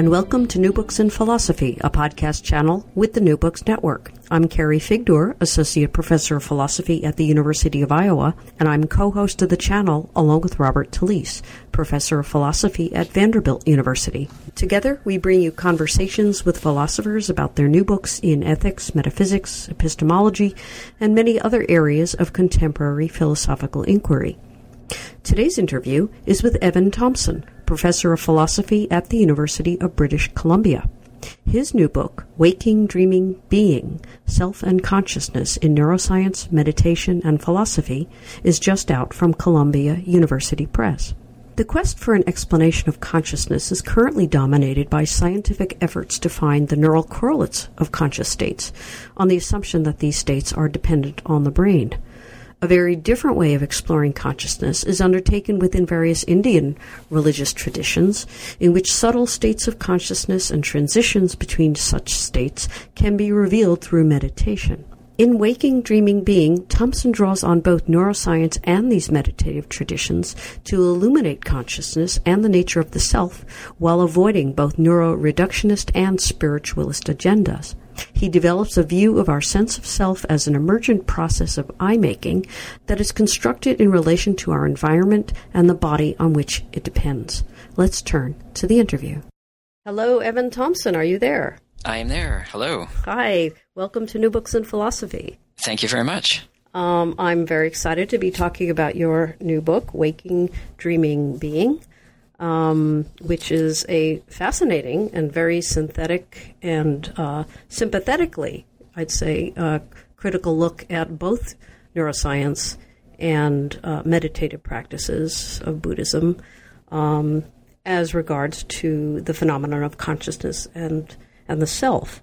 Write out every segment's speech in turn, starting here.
and welcome to New Books in Philosophy, a podcast channel with the New Books Network. I'm Carrie Figdor, Associate Professor of Philosophy at the University of Iowa, and I'm co-host of the channel along with Robert Talisse, Professor of Philosophy at Vanderbilt University. Together, we bring you conversations with philosophers about their new books in ethics, metaphysics, epistemology, and many other areas of contemporary philosophical inquiry. Today's interview is with Evan Thompson, professor of philosophy at the University of British Columbia. His new book, Waking, Dreaming, Being Self and Consciousness in Neuroscience, Meditation, and Philosophy, is just out from Columbia University Press. The quest for an explanation of consciousness is currently dominated by scientific efforts to find the neural correlates of conscious states, on the assumption that these states are dependent on the brain. A very different way of exploring consciousness is undertaken within various Indian religious traditions, in which subtle states of consciousness and transitions between such states can be revealed through meditation. In Waking, Dreaming, Being, Thompson draws on both neuroscience and these meditative traditions to illuminate consciousness and the nature of the self while avoiding both neuroreductionist and spiritualist agendas. He develops a view of our sense of self as an emergent process of I making that is constructed in relation to our environment and the body on which it depends. Let's turn to the interview. Hello, Evan Thompson. Are you there? I am there. Hello. Hi. Welcome to New Books in Philosophy. Thank you very much. Um, I'm very excited to be talking about your new book, Waking, Dreaming, Being um, which is a fascinating and very synthetic and uh, sympathetically, I'd say, uh, critical look at both neuroscience and uh, meditative practices of Buddhism um, as regards to the phenomenon of consciousness and and the self.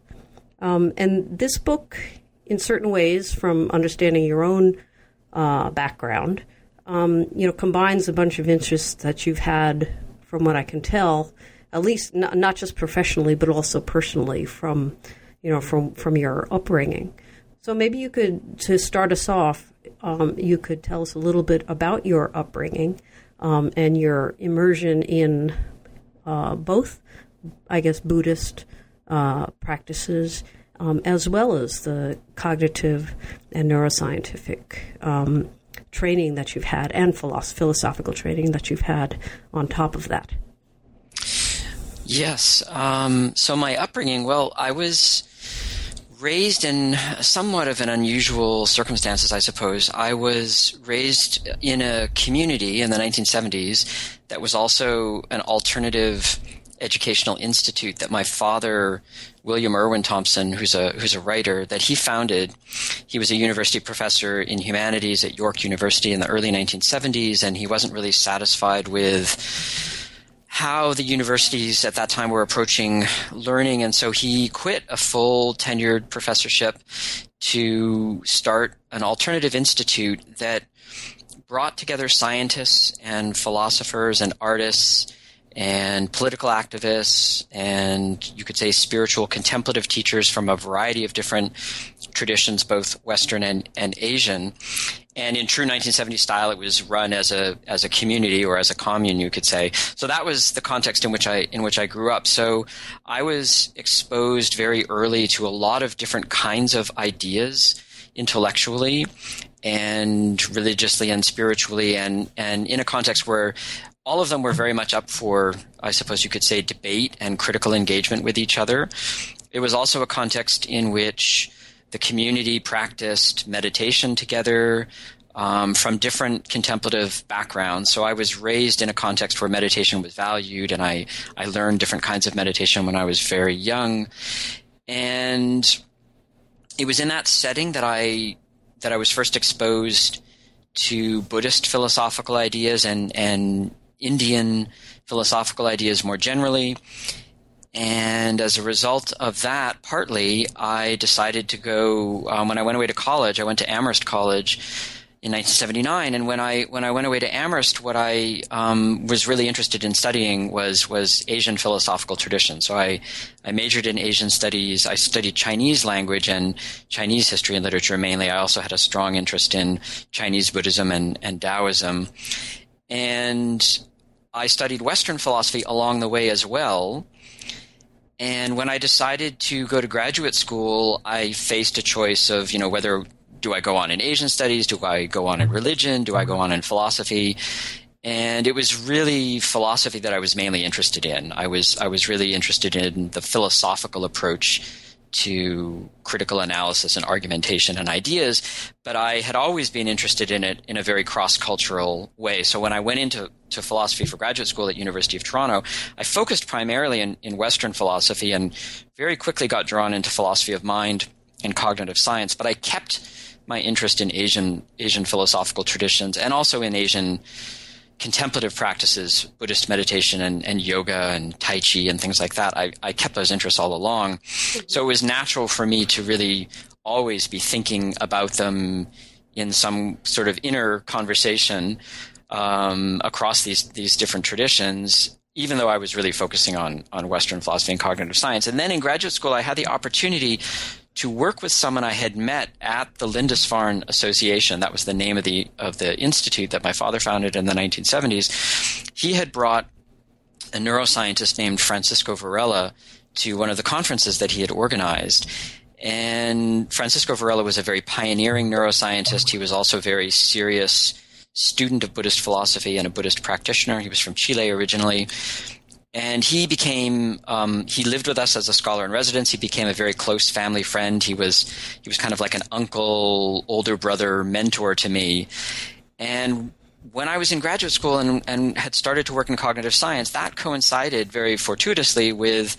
Um, and this book, in certain ways, from understanding your own uh, background, um, you know, combines a bunch of interests that you've had from what I can tell, at least not, not just professionally, but also personally from, you know, from, from your upbringing. So maybe you could, to start us off, um, you could tell us a little bit about your upbringing um, and your immersion in uh, both, I guess, Buddhist uh, practices um, as well as the cognitive and neuroscientific um, training that you've had and philosoph- philosophical training that you've had on top of that. Yes. Um, so my upbringing, well, I was raised in somewhat of an unusual circumstances, I suppose. I was raised in a community in the 1970s that was also an alternative educational institute that my father William Irwin Thompson, who's a who's a writer that he founded. He was a university professor in humanities at York University in the early 1970s, and he wasn't really satisfied with how the universities at that time were approaching learning, and so he quit a full tenured professorship to start an alternative institute that brought together scientists and philosophers and artists and political activists and you could say spiritual contemplative teachers from a variety of different traditions, both Western and, and Asian. And in true 1970 style, it was run as a as a community or as a commune, you could say. So that was the context in which I in which I grew up. So I was exposed very early to a lot of different kinds of ideas intellectually and religiously and spiritually and and in a context where all of them were very much up for, I suppose you could say, debate and critical engagement with each other. It was also a context in which the community practiced meditation together um, from different contemplative backgrounds. So I was raised in a context where meditation was valued, and I, I learned different kinds of meditation when I was very young. And it was in that setting that I that I was first exposed to Buddhist philosophical ideas and and Indian philosophical ideas more generally. And as a result of that, partly, I decided to go, um, when I went away to college, I went to Amherst College in 1979. And when I, when I went away to Amherst, what I um, was really interested in studying was, was Asian philosophical tradition. So I, I majored in Asian studies. I studied Chinese language and Chinese history and literature mainly. I also had a strong interest in Chinese Buddhism and, and Taoism. And I studied Western philosophy along the way as well. And when I decided to go to graduate school, I faced a choice of, you know, whether do I go on in Asian studies? Do I go on in religion? Do I go on in philosophy? And it was really philosophy that I was mainly interested in. I was I was really interested in the philosophical approach to critical analysis and argumentation and ideas, but I had always been interested in it in a very cross-cultural way. So when I went into to philosophy for graduate school at University of Toronto, I focused primarily in, in Western philosophy and very quickly got drawn into philosophy of mind and cognitive science, but I kept my interest in Asian Asian philosophical traditions and also in Asian contemplative practices, Buddhist meditation and, and yoga and Tai Chi and things like that, I, I kept those interests all along. So it was natural for me to really always be thinking about them in some sort of inner conversation um, across these these different traditions. Even though I was really focusing on on Western philosophy and cognitive science, and then in graduate school, I had the opportunity to work with someone I had met at the Lindisfarne Association. That was the name of the of the institute that my father founded in the 1970s. He had brought a neuroscientist named Francisco Varela to one of the conferences that he had organized. And Francisco Varela was a very pioneering neuroscientist. He was also a very serious student of Buddhist philosophy and a Buddhist practitioner. He was from Chile originally and he became um, he lived with us as a scholar in residence. He became a very close family friend. He was he was kind of like an uncle older brother mentor to me. And when I was in graduate school and, and had started to work in cognitive science, that coincided very fortuitously with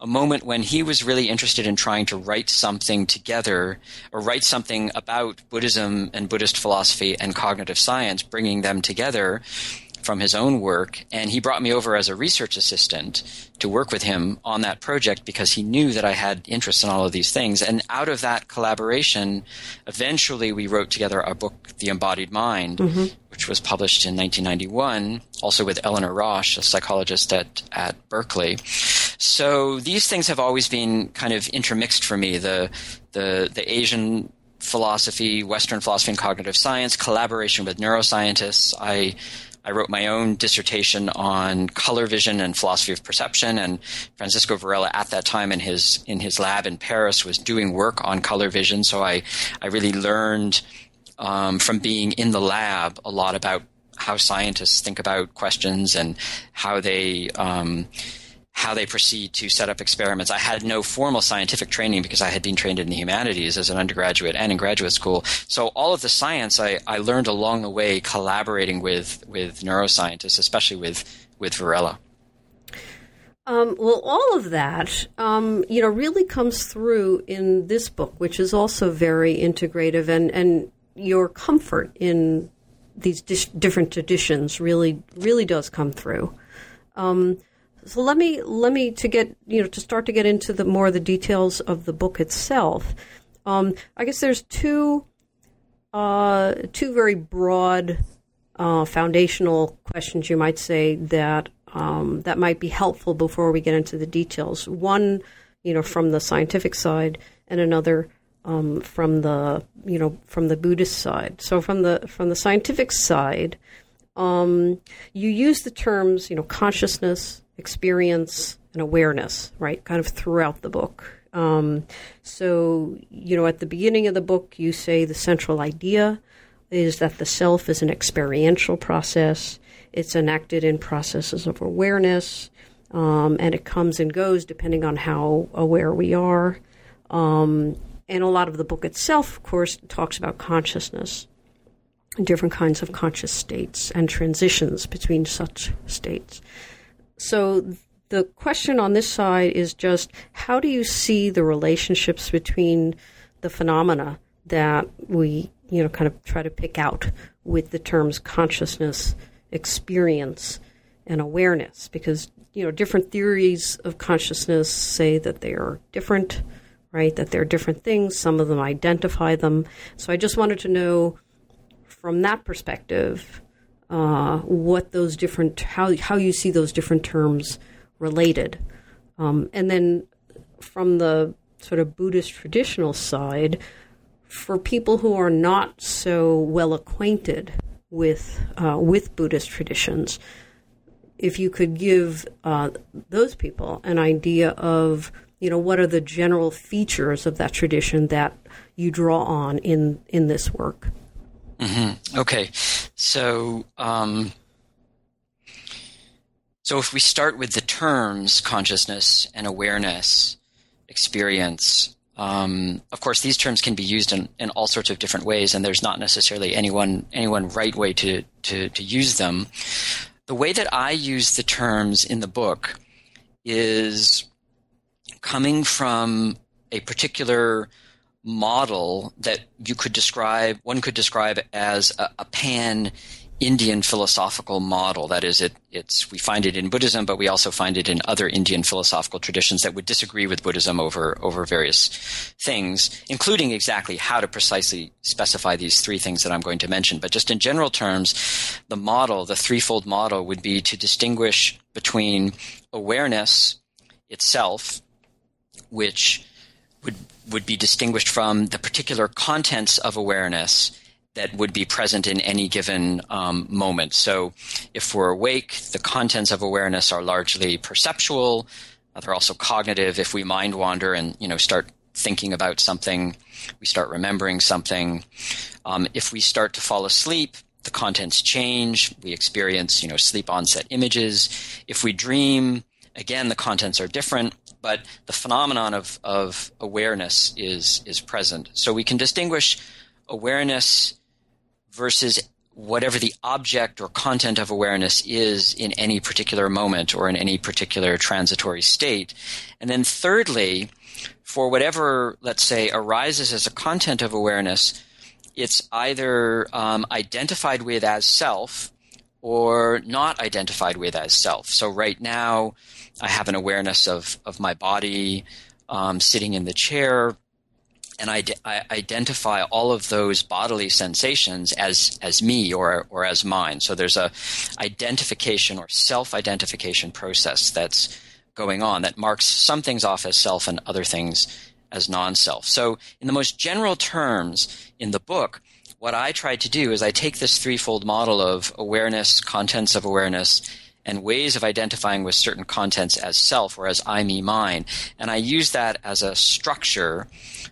a moment when he was really interested in trying to write something together or write something about Buddhism and Buddhist philosophy and cognitive science, bringing them together from his own work, and he brought me over as a research assistant to work with him on that project because he knew that I had interest in all of these things. And out of that collaboration, eventually we wrote together a book, The Embodied Mind, mm-hmm. which was published in 1991, also with Eleanor Rosch, a psychologist at, at Berkeley. So these things have always been kind of intermixed for me. The the the Asian philosophy, Western philosophy and cognitive science, collaboration with neuroscientists. I I wrote my own dissertation on color vision and philosophy of perception, and Francisco Varela at that time in his in his lab in Paris was doing work on color vision. So I I really learned um, from being in the lab a lot about how scientists think about questions and how they um, how they proceed to set up experiments. I had no formal scientific training because I had been trained in the humanities as an undergraduate and in graduate school. So all of the science I, I learned along the way collaborating with, with neuroscientists, especially with, with Varela. Um, well, all of that, um, you know, really comes through in this book, which is also very integrative, and, and your comfort in these dis- different traditions really, really does come through. Um, so let me let me to get you know to start to get into the more of the details of the book itself. Um, I guess there's two uh, two very broad uh, foundational questions you might say that um, that might be helpful before we get into the details. One, you know, from the scientific side, and another um, from the you know from the Buddhist side. So from the from the scientific side, um, you use the terms you know consciousness, experience and awareness, right? Kind of throughout the book. Um, so, you know, at the beginning of the book, you say the central idea is that the self is an experiential process. It's enacted in processes of awareness, um, and it comes and goes depending on how aware we are. Um, and a lot of the book itself, of course, talks about consciousness, different kinds of conscious states, and transitions between such states. So the question on this side is just how do you see the relationships between the phenomena that we, you know, kind of try to pick out with the terms consciousness, experience, and awareness? Because, you know, different theories of consciousness say that they are different, right? That they're different things. Some of them identify them. So I just wanted to know from that perspective uh, what those different how how you see those different terms related, um, and then from the sort of Buddhist traditional side, for people who are not so well acquainted with uh, with Buddhist traditions, if you could give uh, those people an idea of you know what are the general features of that tradition that you draw on in in this work. Mm-hmm. Okay, so um, so if we start with the terms consciousness and awareness, experience. Um, of course, these terms can be used in, in all sorts of different ways, and there's not necessarily any one, any one right way to, to, to use them. The way that I use the terms in the book is coming from a particular model that you could describe, one could describe as a, a pan Indian philosophical model. That is, it, it's we find it in Buddhism, but we also find it in other Indian philosophical traditions that would disagree with Buddhism over over various things, including exactly how to precisely specify these three things that I'm going to mention. But just in general terms, the model, the threefold model, would be to distinguish between awareness itself, which would would be distinguished from the particular contents of awareness that would be present in any given um, moment. So, if we're awake, the contents of awareness are largely perceptual. Uh, they're also cognitive. If we mind wander and you know start thinking about something, we start remembering something. Um, if we start to fall asleep, the contents change. We experience you know sleep onset images. If we dream, again the contents are different but the phenomenon of, of awareness is is present. So we can distinguish awareness versus whatever the object or content of awareness is in any particular moment or in any particular transitory state. And then thirdly, for whatever, let's say, arises as a content of awareness, it's either um, identified with as self or not identified with as self. So right now, I have an awareness of, of my body um, sitting in the chair and I, I, identify all of those bodily sensations as as me or or as mine. So there's a identification or self identification process that's going on that marks some things off as self and other things as non self. So in the most general terms in the book, what I try to do is I take this threefold model of awareness, contents of awareness, and ways of identifying with certain contents as self or as I, me, mine. And I use that as a structure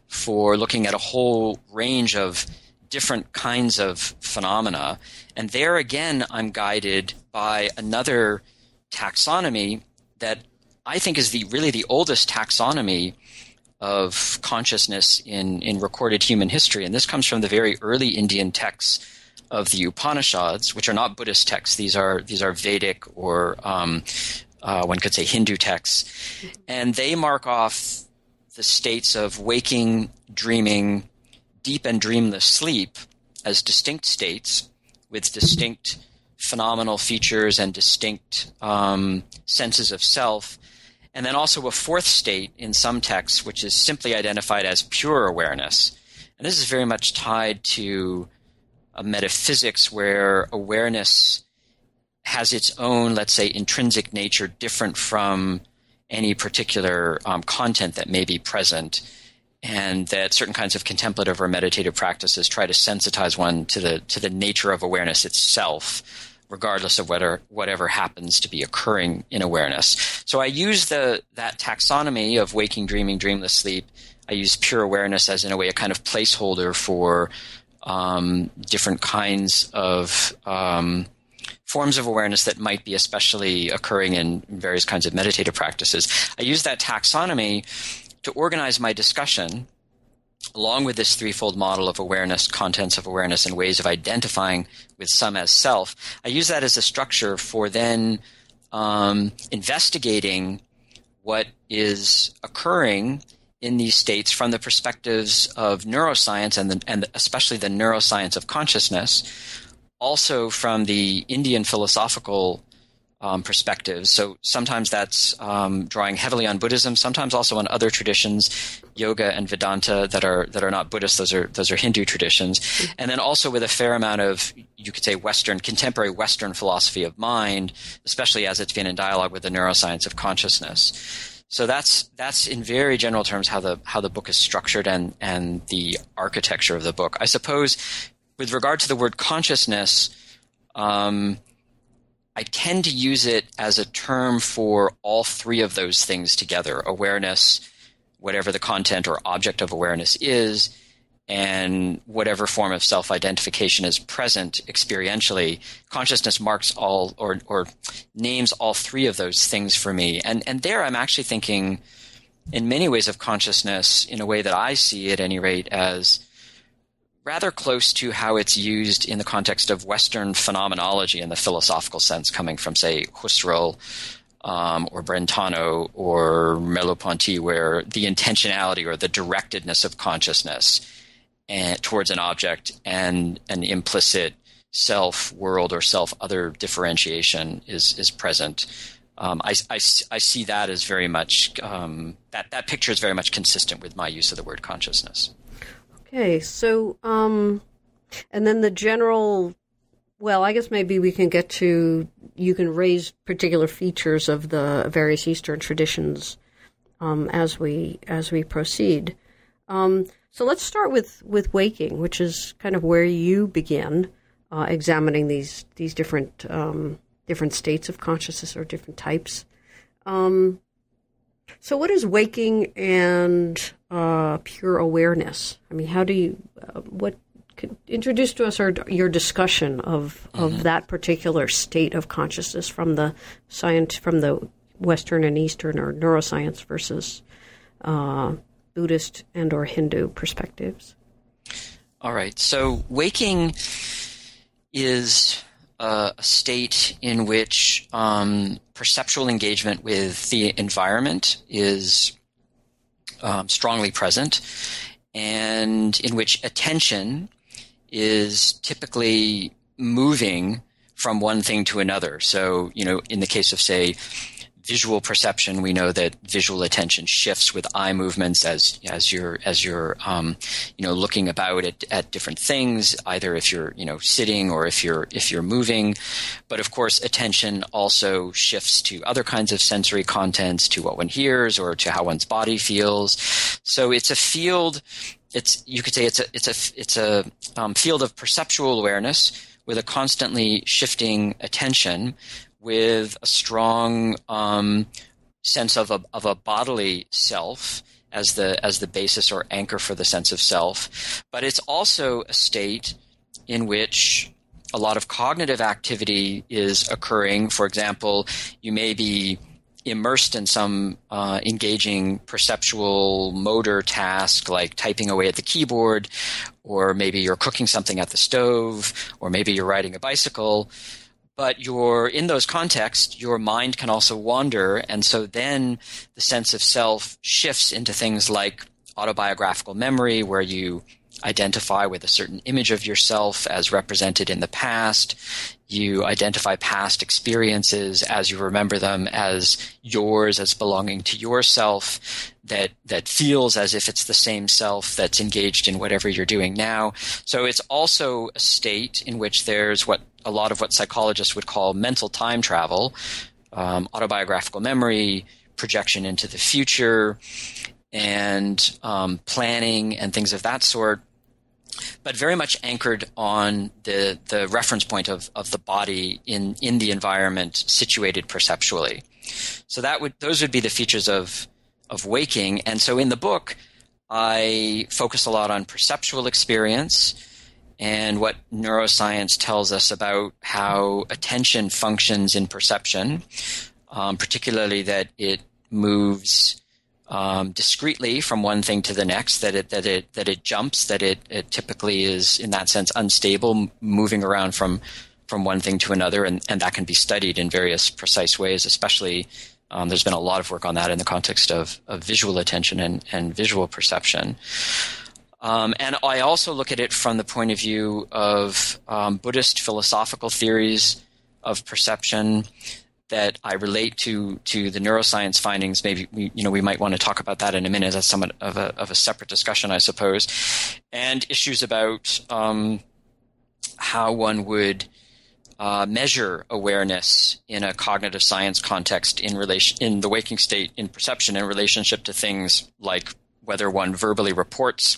for looking at a whole range of different kinds of phenomena. And there again, I'm guided by another taxonomy that I think is the really the oldest taxonomy of consciousness in, in recorded human history. And this comes from the very early Indian texts of the Upanishads, which are not Buddhist texts. These are these are Vedic or um, uh, one could say Hindu texts, and they mark off the states of waking, dreaming, deep and dreamless sleep as distinct states with distinct phenomenal features and distinct um, senses of self. And then also a fourth state in some texts, which is simply identified as pure awareness. And this is very much tied to a metaphysics where awareness has its own, let's say, intrinsic nature different from any particular um, content that may be present, and that certain kinds of contemplative or meditative practices try to sensitize one to the to the nature of awareness itself, regardless of whether whatever happens to be occurring in awareness. So I use the that taxonomy of waking, dreaming, dreamless sleep. I use pure awareness as in a way a kind of placeholder for um, different kinds of um, forms of awareness that might be especially occurring in various kinds of meditative practices. I use that taxonomy to organize my discussion along with this threefold model of awareness, contents of awareness, and ways of identifying with some as self. I use that as a structure for then um, investigating what is occurring in these states from the perspectives of neuroscience and, the, and especially the neuroscience of consciousness, also from the Indian philosophical um, perspectives. So sometimes that's um, drawing heavily on Buddhism, sometimes also on other traditions, yoga and Vedanta that are that are not Buddhist. Those are those are Hindu traditions, and then also with a fair amount of you could say Western contemporary Western philosophy of mind, especially as it's been in dialogue with the neuroscience of consciousness. So that's that's in very general terms how the how the book is structured and and the architecture of the book. I suppose with regard to the word consciousness, um, I tend to use it as a term for all three of those things together awareness, whatever the content or object of awareness is, and whatever form of self identification is present experientially. Consciousness marks all or, or names all three of those things for me. And, and there I'm actually thinking in many ways of consciousness in a way that I see at any rate as rather close to how it's used in the context of Western phenomenology in the philosophical sense, coming from, say, Husserl um, or Brentano or Merleau-Ponty, where the intentionality or the directedness of consciousness and, towards an object and an implicit self world or self other differentiation is is present. Um, I, I, I, see that as very much um, that that picture is very much consistent with my use of the word consciousness. Okay, so um, and then the general. Well, I guess maybe we can get to you can raise particular features of the various Eastern traditions um, as we as we proceed. Um, so let's start with with waking, which is kind of where you begin uh, examining these these different um, different states of consciousness or different types. Um, so, what is waking and uh, pure awareness? I mean, how do you uh, what could introduce to us our, your discussion of of mm-hmm. that particular state of consciousness from the science from the Western and Eastern or neuroscience versus uh, Buddhist and or Hindu perspectives. All right. So waking is uh, a state in which um, perceptual engagement with the environment is um, strongly present, and in which attention is typically moving from one thing to another. So, you know, in the case of, say, visual perception, we know that visual attention shifts with eye movements as as you're as you're um, you know looking about at, at different things, either if you're you know sitting or if you're if you're moving. But of course, attention also shifts to other kinds of sensory contents, to what one hears or to how one's body feels. So it's a field. It's you could say it's a it's a it's a um, field of perceptual awareness with a constantly shifting attention, with a strong um, sense of a, of a bodily self as the as the basis or anchor for the sense of self, but it's also a state in which a lot of cognitive activity is occurring. For example, you may be immersed in some uh, engaging perceptual motor task like typing away at the keyboard, or maybe you're cooking something at the stove, or maybe you're riding a bicycle but you're in those contexts your mind can also wander and so then the sense of self shifts into things like autobiographical memory where you identify with a certain image of yourself as represented in the past. You identify past experiences as you remember them as yours as belonging to yourself that that feels as if it's the same self that's engaged in whatever you're doing now. So it's also a state in which there's what a lot of what psychologists would call mental time travel, um, autobiographical memory, projection into the future, and um, planning and things of that sort. But very much anchored on the the reference point of, of the body in, in the environment situated perceptually. So that would those would be the features of of waking. And so in the book, I focus a lot on perceptual experience and what neuroscience tells us about how attention functions in perception, um, particularly that it moves um, discretely from one thing to the next, that it that it that it jumps, that it, it typically is in that sense unstable, moving around from from one thing to another, and, and that can be studied in various precise ways, especially um, there's been a lot of work on that in the context of, of visual attention and, and visual perception. Um, and I also look at it from the point of view of um, Buddhist philosophical theories of perception that I relate to to the neuroscience findings. Maybe we, you know we might want to talk about that in a minute. That's somewhat of a of a separate discussion, I suppose. And issues about um, how one would uh, measure awareness in a cognitive science context in relation in the waking state in perception in relationship to things like whether one verbally reports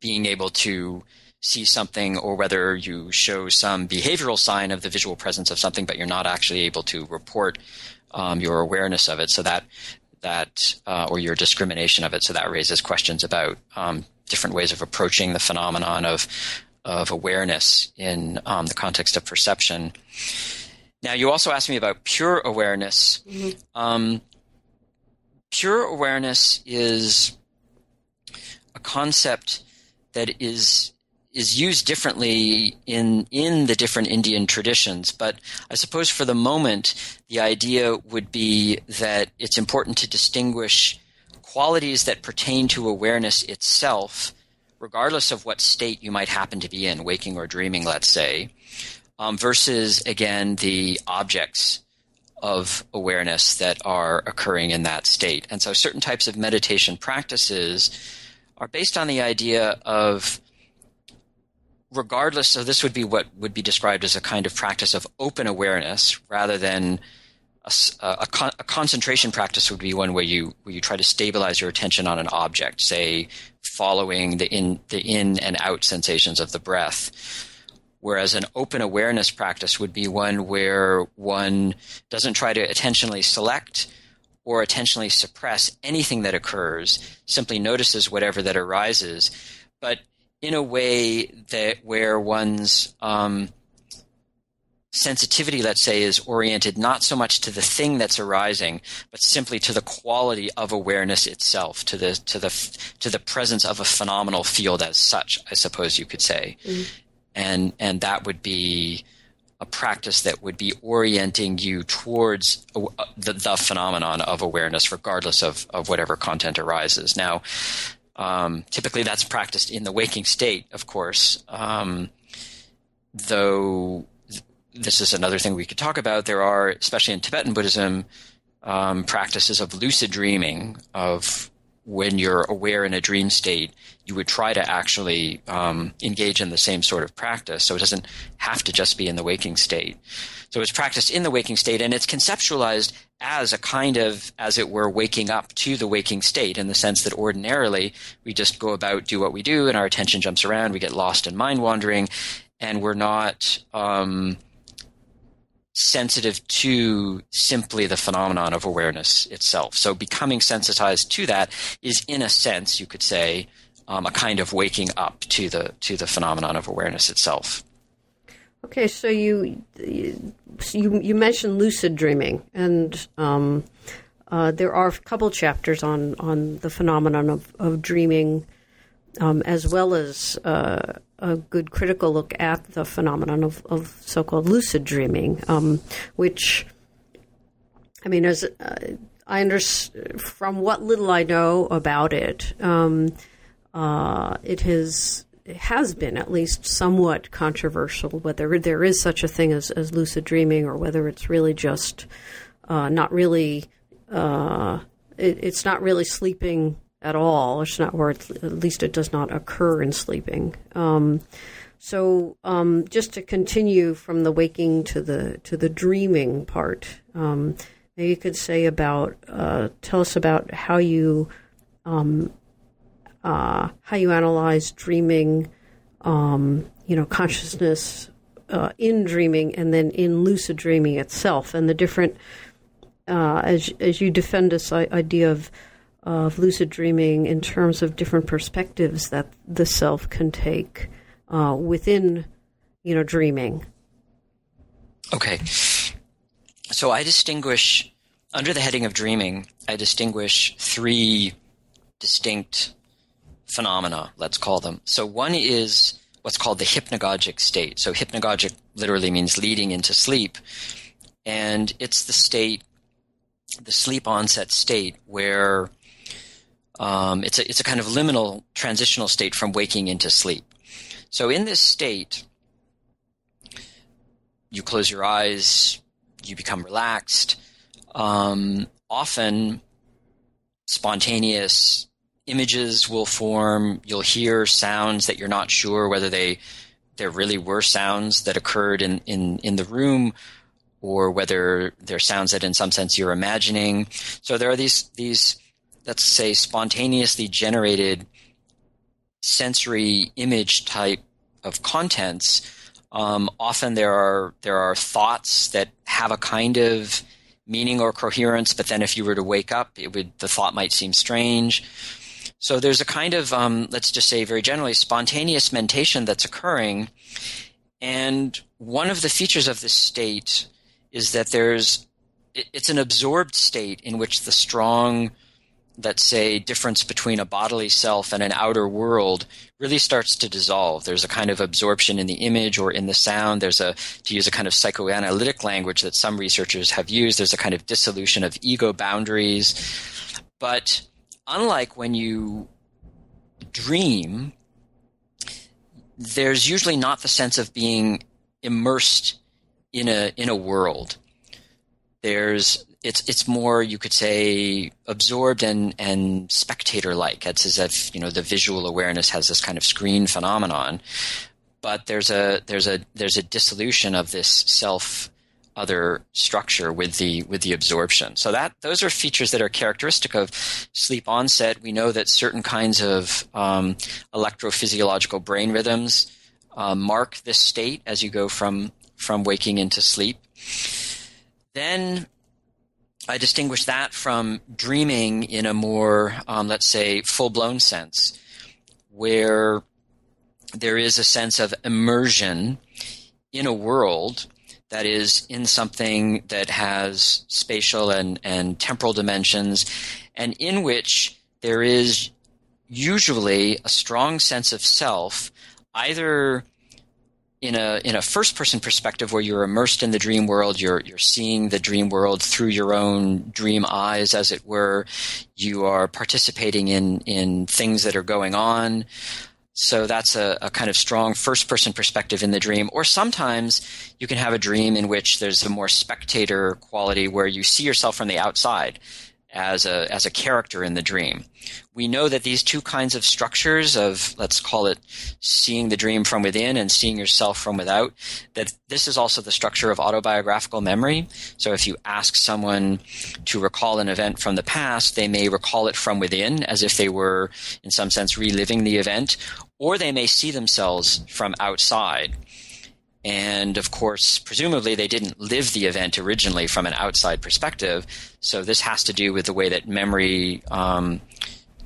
being able to see something or whether you show some behavioral sign of the visual presence of something, but you're not actually able to report um, your awareness of it. So that that uh, or your discrimination of it. So that raises questions about um, different ways of approaching the phenomenon of of awareness in um, the context of perception. Now, you also asked me about pure awareness. Mm-hmm. Um, pure awareness is a concept that is is used differently in in the different Indian traditions. But I suppose for the moment, the idea would be that it's important to distinguish qualities that pertain to awareness itself, regardless of what state you might happen to be in, waking or dreaming, let's say, um, versus again the objects of awareness that are occurring in that state. And so certain types of meditation practices are based on the idea of regardless so this would be what would be described as a kind of practice of open awareness rather than a, a, con- a, concentration practice would be one where you where you try to stabilize your attention on an object say following the in the in and out sensations of the breath. Whereas an open awareness practice would be one where one doesn't try to attentionally select or attentionally suppress anything that occurs simply notices whatever that arises but in a way that where one's um, sensitivity, let's say, is oriented not so much to the thing that's arising, but simply to the quality of awareness itself, to the to the to the presence of a phenomenal field as such. I suppose you could say, mm-hmm. and and that would be a practice that would be orienting you towards uh, the, the phenomenon of awareness, regardless of, of whatever content arises. Now, um, typically, that's practiced in the waking state, of course. Um, though this is another thing we could talk about. There are, especially in Tibetan Buddhism, um, practices of lucid dreaming, of when you're aware in a dream state, you would try to actually um, engage in the same sort of practice. So it doesn't have to just be in the waking state. So it's practiced in the waking state, and it's conceptualized as a kind of, as it were, waking up to the waking state in the sense that ordinarily we just go about, do what we do, and our attention jumps around, we get lost in mind wandering, and we're not um, sensitive to simply the phenomenon of awareness itself. So becoming sensitized to that is, in a sense, you could say, um, a kind of waking up to the to the phenomenon of awareness itself. Okay, so you you you mentioned lucid dreaming, and um, uh, there are a couple chapters on on the phenomenon of of dreaming, um, as well as uh, a good critical look at the phenomenon of, of so-called lucid dreaming, um, which I mean, as uh, I understand from what little I know about it, um, uh, it has has been at least somewhat controversial whether there is such a thing as, as lucid dreaming or whether it's really just uh, not really uh, it, it's not really sleeping at all. It's not where at least it does not occur in sleeping. Um, so um, just to continue from the waking to the to the dreaming part, um, maybe you could say about uh, tell us about how you um, uh, how you analyze dreaming, um, you know, consciousness uh, in dreaming, and then in lucid dreaming itself, and the different uh, as as you defend this idea of of lucid dreaming in terms of different perspectives that the self can take uh, within, you know, dreaming. Okay, so I distinguish under the heading of dreaming. I distinguish three distinct phenomena, let's call them. So one is what's called the hypnagogic state. So hypnagogic literally means leading into sleep. And it's the state, the sleep onset state where um, it's, a, it's a kind of liminal transitional state from waking into sleep. So in this state, you close your eyes, you become relaxed. Um, often spontaneous images will form. You'll hear sounds that you're not sure whether they there really were sounds that occurred in, in, in the room or whether they're sounds that in some sense you're imagining. So there are these these let's say spontaneously generated sensory image type of contents, um, often there are there are thoughts that have a kind of meaning or coherence, but then if you were to wake up, it would the thought might seem strange. So there's a kind of um, let's just say very generally spontaneous mentation that's occurring, and one of the features of this state is that there's it's an absorbed state in which the strong that say difference between a bodily self and an outer world really starts to dissolve. There's a kind of absorption in the image or in the sound. There's a, to use a kind of psychoanalytic language that some researchers have used, there's a kind of dissolution of ego boundaries. But unlike when you dream, there's usually not the sense of being immersed in a, in a world. There's it's it's more you could say absorbed and and spectator like. It's as if you know the visual awareness has this kind of screen phenomenon, but there's a there's a there's a dissolution of this self other structure with the with the absorption. So that those are features that are characteristic of sleep onset. We know that certain kinds of um, electrophysiological brain rhythms uh, mark this state as you go from from waking into sleep. Then I distinguish that from dreaming in a more, um, let's say, full blown sense, where there is a sense of immersion in a world that is in something that has spatial and, and temporal dimensions, and in which there is usually a strong sense of self, either in a in a first person perspective where you're immersed in the dream world you're you're seeing the dream world through your own dream eyes as it were. You are participating in in things that are going on. So that's a, a kind of strong first person perspective in the dream. Or sometimes you can have a dream in which there's a more spectator quality where you see yourself from the outside as a as a character in the dream. We know that these two kinds of structures of let's call it seeing the dream from within and seeing yourself from without that this is also the structure of autobiographical memory. So if you ask someone to recall an event from the past, they may recall it from within as if they were in some sense reliving the event or they may see themselves from outside and of course, presumably they didn't live the event originally from an outside perspective. So this has to do with the way that memory um,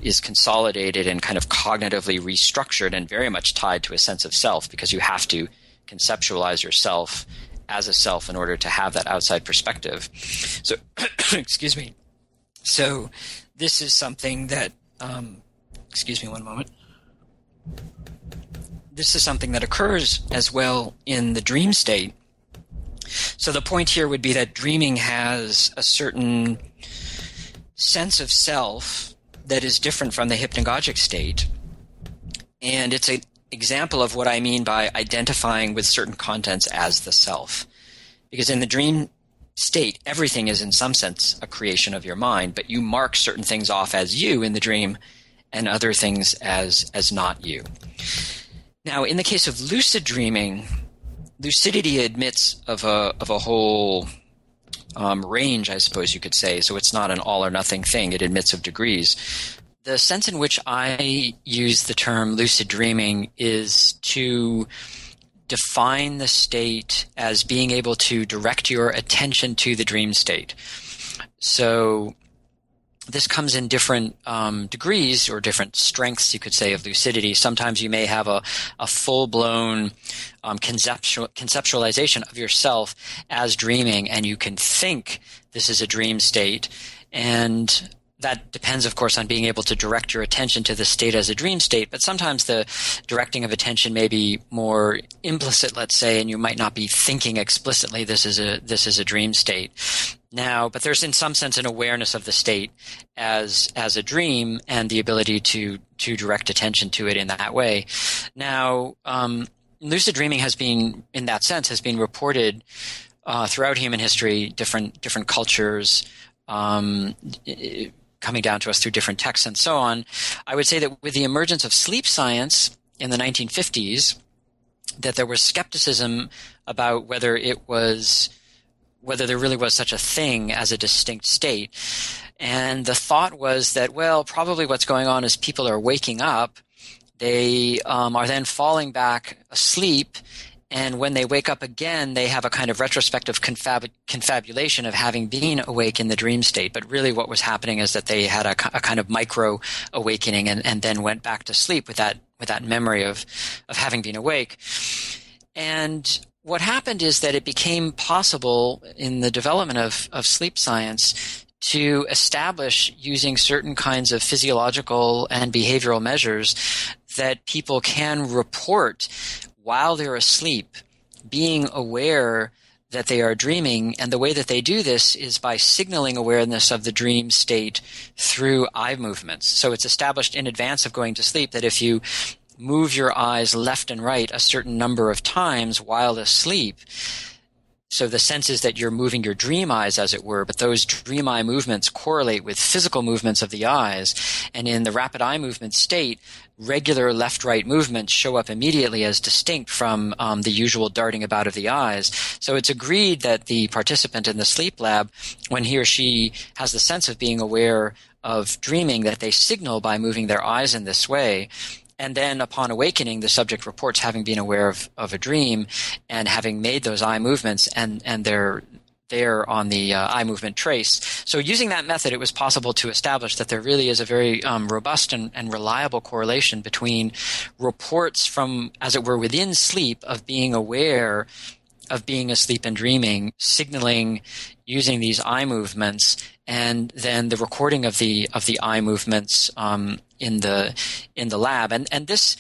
is consolidated and kind of cognitively restructured and very much tied to a sense of self because you have to conceptualize yourself as a self in order to have that outside perspective. So, excuse me. So, this is something that, um, excuse me one moment this is something that occurs as well in the dream state. So the point here would be that dreaming has a certain sense of self that is different from the hypnagogic state. And it's an example of what I mean by identifying with certain contents as the self. Because in the dream state, everything is in some sense a creation of your mind, but you mark certain things off as you in the dream and other things as, as not you. Now, in the case of lucid dreaming, lucidity admits of a of a whole um, range, I suppose you could say. So it's not an all or nothing thing. It admits of degrees. The sense in which I use the term lucid dreaming is to define the state as being able to direct your attention to the dream state. So this comes in different um, degrees or different strengths, you could say, of lucidity. Sometimes you may have a, a full blown um, conceptual, conceptualization of yourself as dreaming, and you can think this is a dream state. And that depends, of course, on being able to direct your attention to the state as a dream state. But sometimes the directing of attention may be more implicit, let's say, and you might not be thinking explicitly this is a this is a dream state now, but there's in some sense an awareness of the state as as a dream and the ability to to direct attention to it in that way. Now, um, lucid dreaming has been, in that sense, has been reported uh, throughout human history, different different cultures. Um, coming down to us through different texts and so on. I would say that with the emergence of sleep science in the 1950s, that there was skepticism about whether it was whether there really was such a thing as a distinct state. And the thought was that, well, probably what's going on is people are waking up. they um, are then falling back asleep and when they wake up again, they have a kind of retrospective confab- confabulation of having been awake in the dream state. But really, what was happening is that they had a, a kind of micro awakening and, and then went back to sleep with that with that memory of of having been awake. And what happened is that it became possible in the development of, of sleep science to establish using certain kinds of physiological and behavioral measures that people can report while they're asleep, being aware that they are dreaming. And the way that they do this is by signaling awareness of the dream state through eye movements. So it's established in advance of going to sleep that if you move your eyes left and right a certain number of times while asleep, so the sense is that you're moving your dream eyes, as it were, but those dream eye movements correlate with physical movements of the eyes. And in the rapid eye movement state, regular left-right movements show up immediately as distinct from um, the usual darting about of the eyes. So it's agreed that the participant in the sleep lab, when he or she has the sense of being aware of dreaming, that they signal by moving their eyes in this way. And then upon awakening, the subject reports having been aware of, of a dream and having made those eye movements and, and they're there on the uh, eye movement trace. So using that method, it was possible to establish that there really is a very um, robust and, and, reliable correlation between reports from, as it were, within sleep of being aware of being asleep and dreaming, signaling using these eye movements, and then the recording of the of the eye movements um, in the in the lab. And and this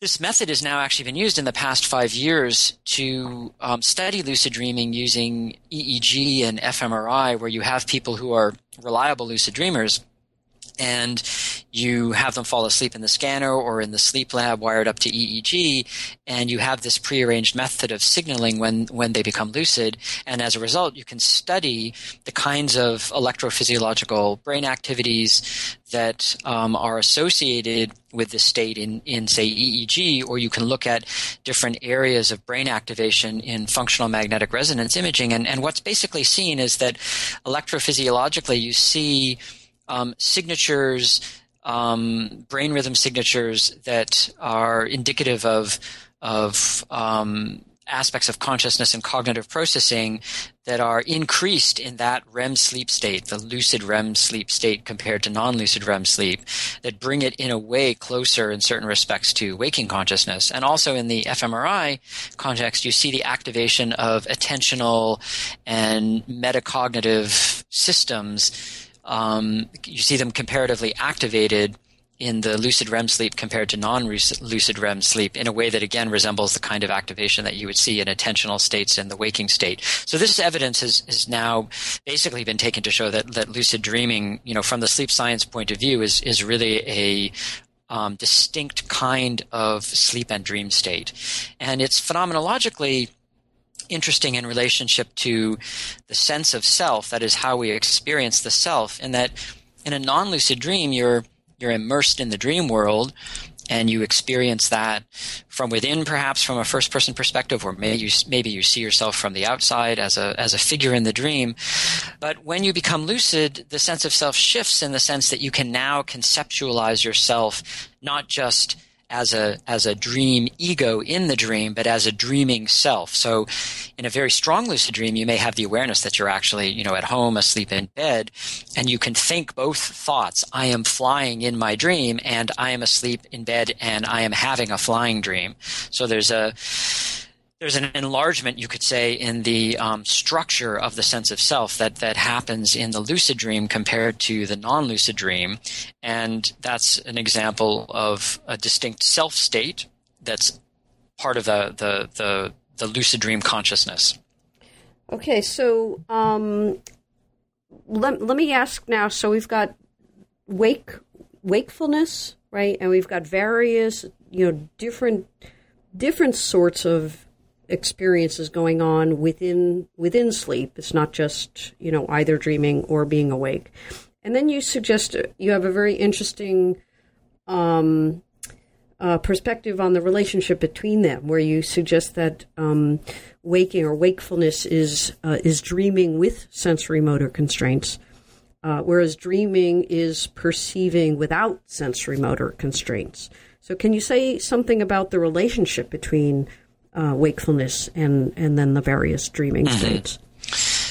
this method has now actually been used in the past five years to um, study lucid dreaming using EEG and fMRI, where you have people who are reliable lucid dreamers and you have them fall asleep in the scanner or in the sleep lab wired up to EEG, and you have this prearranged method of signaling when, when they become lucid. And as a result, you can study the kinds of electrophysiological brain activities that um, are associated with this state in, in, say, EEG, or you can look at different areas of brain activation in functional magnetic resonance imaging. And, and what's basically seen is that electrophysiologically, you see um, signatures, um, brain rhythm signatures that are indicative of of um, aspects of consciousness and cognitive processing that are increased in that REM sleep state, the lucid REM sleep state compared to non-lucid REM sleep, that bring it in a way closer in certain respects to waking consciousness. And also in the fMRI context, you see the activation of attentional and metacognitive systems um, you see them comparatively activated in the lucid REM sleep compared to non-lucid REM sleep in a way that again resembles the kind of activation that you would see in attentional states in the waking state. So this evidence has, has now basically been taken to show that, that lucid dreaming, you know, from the sleep science point of view is, is really a um, distinct kind of sleep and dream state. And it's phenomenologically interesting in relationship to the sense of self. That is how we experience the self. And that in a non-lucid dream, you're you're immersed in the dream world, and you experience that from within, perhaps from a first-person perspective, or maybe you, maybe you see yourself from the outside as a as a figure in the dream. But when you become lucid, the sense of self shifts in the sense that you can now conceptualize yourself not just as a as a dream ego in the dream, but as a dreaming self. So, in a very strong lucid dream, you may have the awareness that you're actually, you know, at home, asleep in bed, and you can think both thoughts: "I am flying in my dream," and "I am asleep in bed and I am having a flying dream." So there's a there's an enlargement, you could say, in the um, structure of the sense of self that, that happens in the lucid dream compared to the non lucid dream. And that's an example of a distinct self state that's part of the, the, the, the lucid dream consciousness. Okay, so um, let, let me ask now. So we've got wake wakefulness, right? And we've got various, you know, different different sorts of experiences going on within within sleep. It's not just you know either dreaming or being awake. And then you suggest you have a very interesting um, uh, perspective on the relationship between them, where you suggest that um, waking or wakefulness is uh, is dreaming with sensory motor constraints, uh, whereas dreaming is perceiving without sensory motor constraints. So, can you say something about the relationship between uh, wakefulness and and then the various dreaming mm-hmm. states?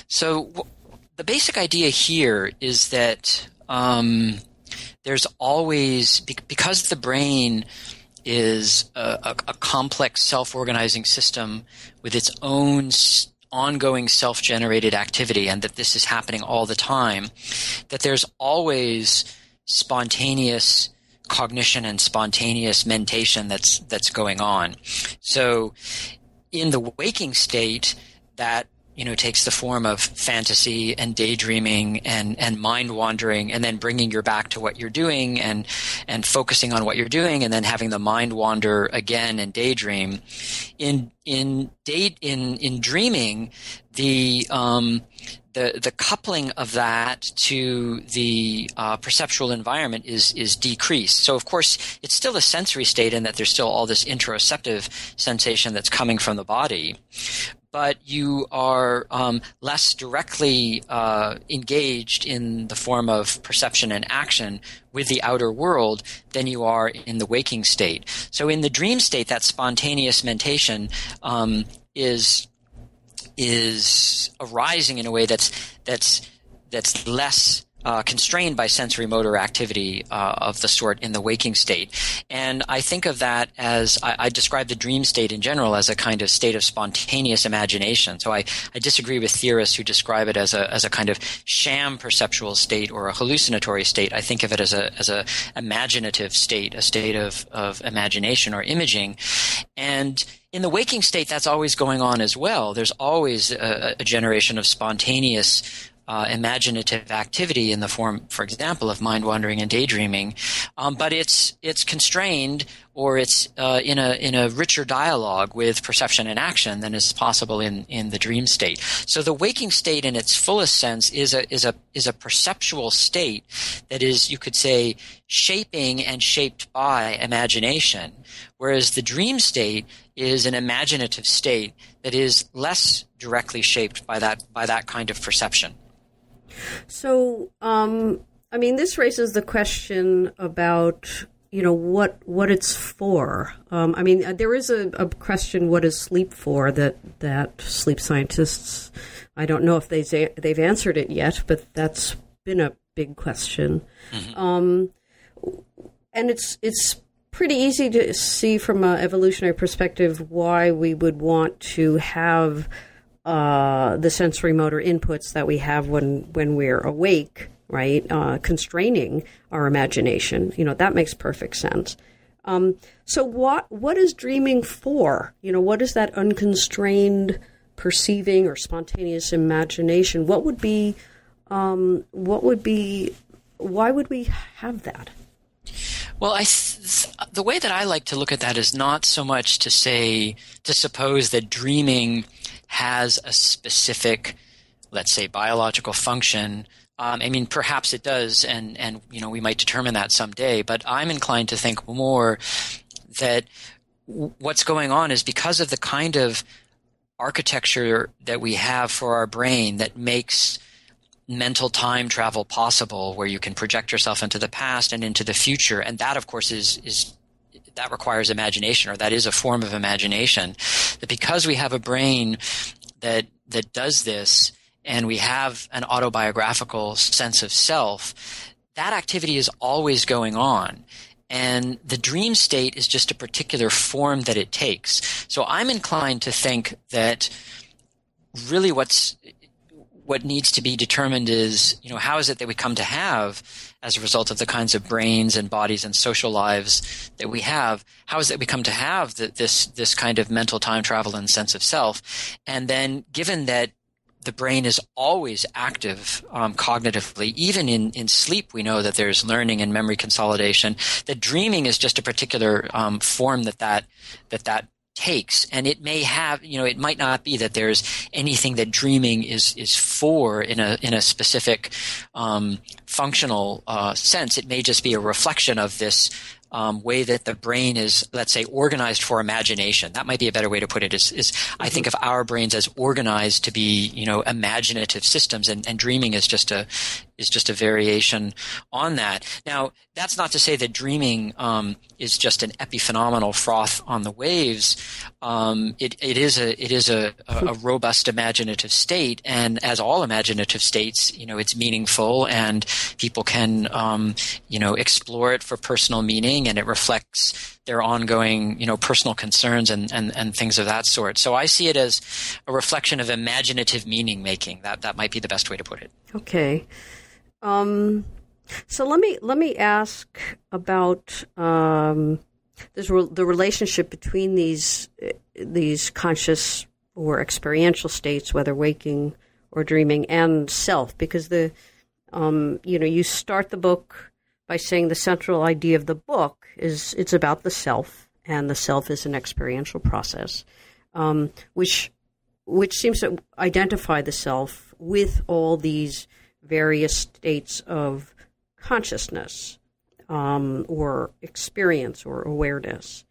So, w- the basic idea here is that um, there's always because the brain is a, a, a complex self-organizing system with its own ongoing self-generated activity and that this is happening all the time that there's always spontaneous cognition and spontaneous mentation that's that's going on. So in the waking state that you know takes the form of fantasy and daydreaming and and mind wandering and then bringing your back to what you're doing and and focusing on what you're doing and then having the mind wander again and daydream. In in day in in dreaming the um the the coupling of that to the uh, perceptual environment is is decreased. So of course it's still a sensory state in that there's still all this interoceptive sensation that's coming from the body, but you are um, less directly uh, engaged in the form of perception and action with the outer world than you are in the waking state. So in the dream state, that spontaneous mentation um, is is arising in a way that's that's that's less uh, constrained by sensory motor activity uh, of the sort in the waking state. And I think of that as I, I, describe the dream state in general as a kind of state of spontaneous imagination. So I, I disagree with theorists who describe it as a, as a kind of sham perceptual state or a hallucinatory state. I think of it as a, as a imaginative state, a state of, of imagination or imaging. And in the waking state, that's always going on as well. There's always a, a generation of spontaneous uh, imaginative activity in the form, for example, of mind wandering and daydreaming, um, but it's it's constrained or it's uh, in a in a richer dialogue with perception and action than is possible in, in the dream state. So the waking state, in its fullest sense, is a is a is a perceptual state that is, you could say, shaping and shaped by imagination, whereas the dream state is an imaginative state that is less directly shaped by that by that kind of perception. So, um, I mean, this raises the question about you know what what it's for. Um, I mean, there is a, a, question: what is sleep for? That that sleep scientists, I don't know if they they've answered it yet, but that's been a big question. Mm-hmm. Um, and it's it's pretty easy to see from an evolutionary perspective why we would want to have uh, the sensory motor inputs that we have when when we're awake, right? Uh, constraining our imagination. You know that makes perfect sense. Um, so what what is dreaming for? You know, what is that unconstrained perceiving or spontaneous imagination? What would be um, what would be why would we have that? Well, I the way that I like to look at that is not so much to say to suppose that dreaming has a specific, let's say, biological function. Um, I mean, perhaps it does, and and you know we might determine that someday. But I'm inclined to think more that w- what's going on is because of the kind of architecture that we have for our brain that makes mental time travel possible where you can project yourself into the past and into the future. And that of course is is that requires imagination or that is a form of imagination. That because we have a brain that that does this and we have an autobiographical sense of self that activity is always going on. And the dream state is just a particular form that it takes. So i'm inclined to think that really what's what needs to be determined is, you know, how is it that we come to have as a result of the kinds of brains and bodies and social lives that we have? How is it we come to have the, this, this kind of mental time travel and sense of self? And then given that the brain is always active um, cognitively. Even in, in sleep, we know that there's learning and memory consolidation. That dreaming is just a particular um, form that that that that takes and it may have you know it might not be that there's anything that dreaming is is for in a in a specific um, functional uh, sense it may just be a reflection of this um, way that the brain is, let's say, organized for imagination. That might be a better way to put it. Is, is mm-hmm. I think of our brains as organized to be, you know, imaginative systems, and, and dreaming is just a is just a variation on that. Now, that's not to say that dreaming um, is just an epiphenomenal froth on the waves. Um, it, it is a it is a, a, a, robust imaginative state, and as all imaginative states, you know, it's meaningful, and people can um, you know explore it for personal meaning, and it reflects their ongoing you know personal concerns and, and, and things of that sort. So I see it as a reflection of imaginative meaning making. That that might be the best way to put it. Okay. Um, so let me let me ask about um, this, the relationship between these these conscious or experiential states, whether waking or dreaming, and self, because the um, you know you start the book by saying the central idea of the book is it's about the self, and the self is an experiential process, um, which which seems to identify the self with all these various states of consciousness um, or experience or awareness.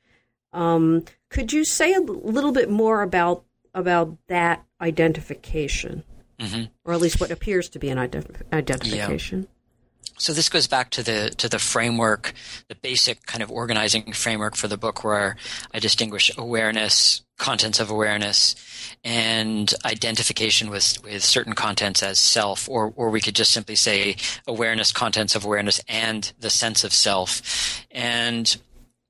Um, could you say a little bit more about about that identification, mm-hmm. or at least what appears to be an ident- identification? Yeah. So this goes back to the to the framework, the basic kind of organizing framework for the book, where I distinguish awareness, contents of awareness, and identification with with certain contents as self, or or we could just simply say awareness, contents of awareness, and the sense of self. And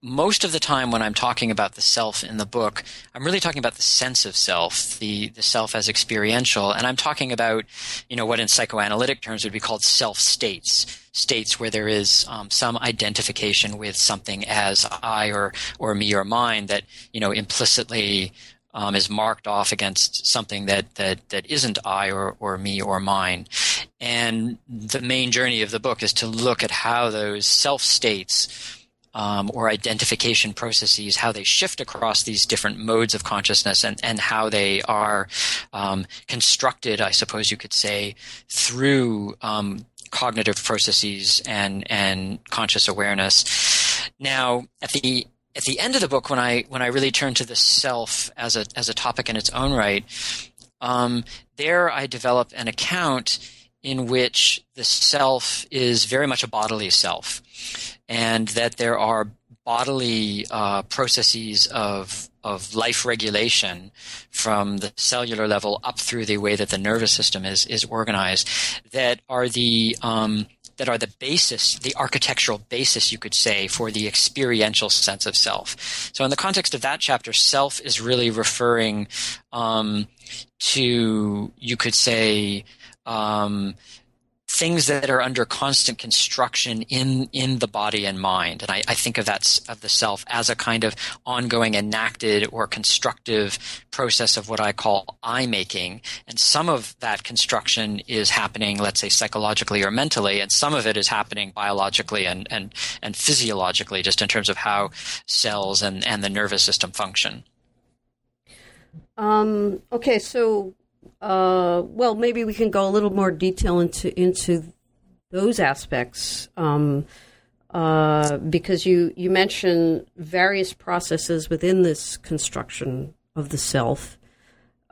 most of the time when I'm talking about the self in the book, I'm really talking about the sense of self, the, the self as experiential. And I'm talking about, you know, what in psychoanalytic terms would be called self states, states where there is um, some identification with something as I or, or me or mine that, you know, implicitly um, is marked off against something that, that, that isn't I or, or me or mine. And the main journey of the book is to look at how those self states um, or identification processes, how they shift across these different modes of consciousness and, and how they are um, constructed, I suppose you could say, through um, cognitive processes and, and conscious awareness. Now, at the at the end of the book, when I when I really turn to the self as a as a topic in its own right, um, there I develop an account in which the self is very much a bodily self and that there are bodily uh, processes of of life regulation from the cellular level up through the way that the nervous system is is organized that are the um, that are the basis, the architectural basis, you could say, for the experiential sense of self. So, in the context of that chapter, self is really referring um, to, you could say, um, things that are under constant construction in in the body and mind. And I, I, think of that of the self as a kind of ongoing enacted or constructive process of what I call I making. And some of that construction is happening, let's say, psychologically or mentally, and some of it is happening biologically and and and physiologically, just in terms of how cells and and the nervous system function. Um, okay, so uh, well, maybe we can go a little more detail into into those aspects. Um, uh, because you, you mentioned various processes within this construction of the self.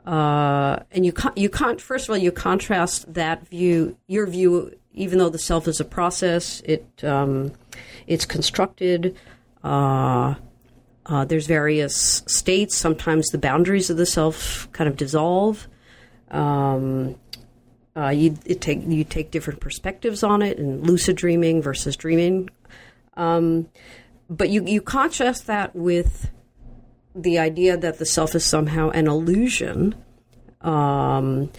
Uh, and you you can't first of all you contrast that view your view even though the self is a process it um, it's constructed uh, uh, there's various states sometimes the boundaries of the self kind of dissolve um, uh, you take you take different perspectives on it, and lucid dreaming versus dreaming. Um, but you you contrast that with the idea that the self is somehow an illusion. Um,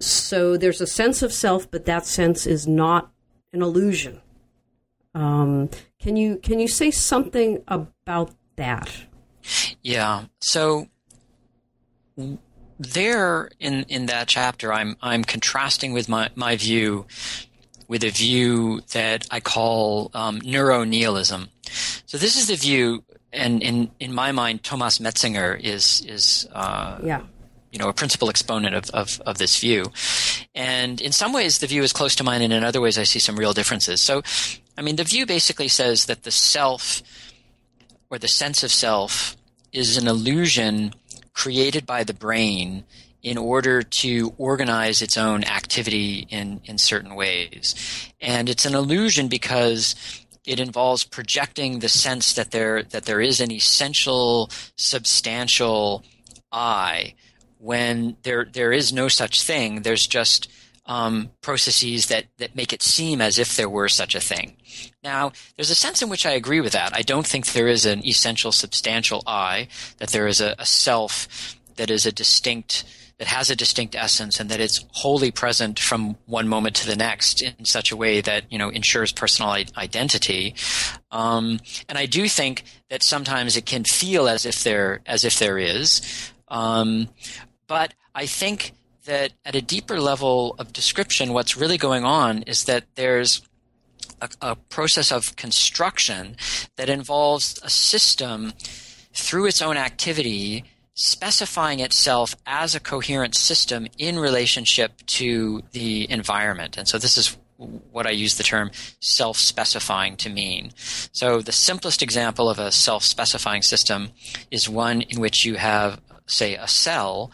so there's a sense of self, but that sense is not an illusion. Um, can you can you say something about that? Yeah. So there in in that chapter, I'm I'm contrasting with my my view with a view that I call um, neuro nihilism. So this is the view, and in in my mind, Thomas Metzinger is is uh, yeah. You know, a principal exponent of, of, of this view. And in some ways, the view is close to mine, and in other ways, I see some real differences. So, I mean, the view basically says that the self, or the sense of self, is an illusion created by the brain in order to organize its own activity in, in certain ways. And it's an illusion because it involves projecting the sense that there that there is an essential, substantial I when there there is no such thing. There's just um, processes that, that make it seem as if there were such a thing. Now, there's a sense in which I agree with that. I don't think there is an essential, substantial I, that there is a, a self that is a distinct that has a distinct essence and that it's wholly present from one moment to the next in such a way that you know ensures personal identity. Um, and I do think that sometimes it can feel as if there as if there is, um, but I think that at a deeper level of description, what's really going on is that there's a, a process of construction that involves a system through its own activity specifying itself as a coherent system in relationship to the environment. And so this is what I use the term self specifying to mean. So the simplest example of a self specifying system is one in which you have, say, a cell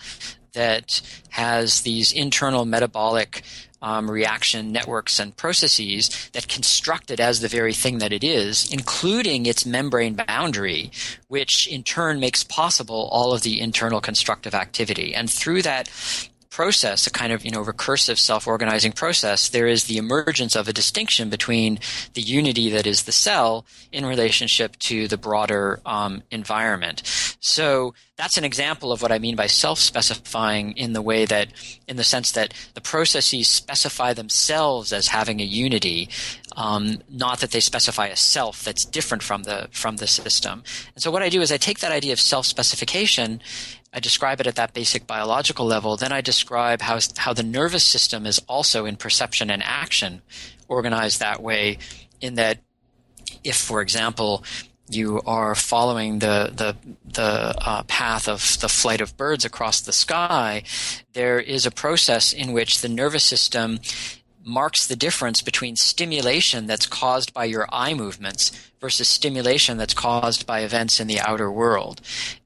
that has these internal metabolic um, reaction networks and processes that construct it as the very thing that it is, including its membrane boundary, which in turn makes possible all of the internal constructive activity. And through that process, a kind of you know recursive self-organizing process, there is the emergence of a distinction between the unity that is the cell in relationship to the broader um, environment. So that's an example of what I mean by self-specifying in the way that, in the sense that the processes specify themselves as having a unity, um, not that they specify a self that's different from the from the system. And so what I do is I take that idea of self-specification I describe it at that basic biological level. Then I describe how, how the nervous system is also in perception and action organized that way, in that if, for example, you are following the the the uh, path of the flight of birds across the sky, there is a process in which the nervous system marks the difference between stimulation that's caused by your eye movements versus stimulation that's caused by events in the outer world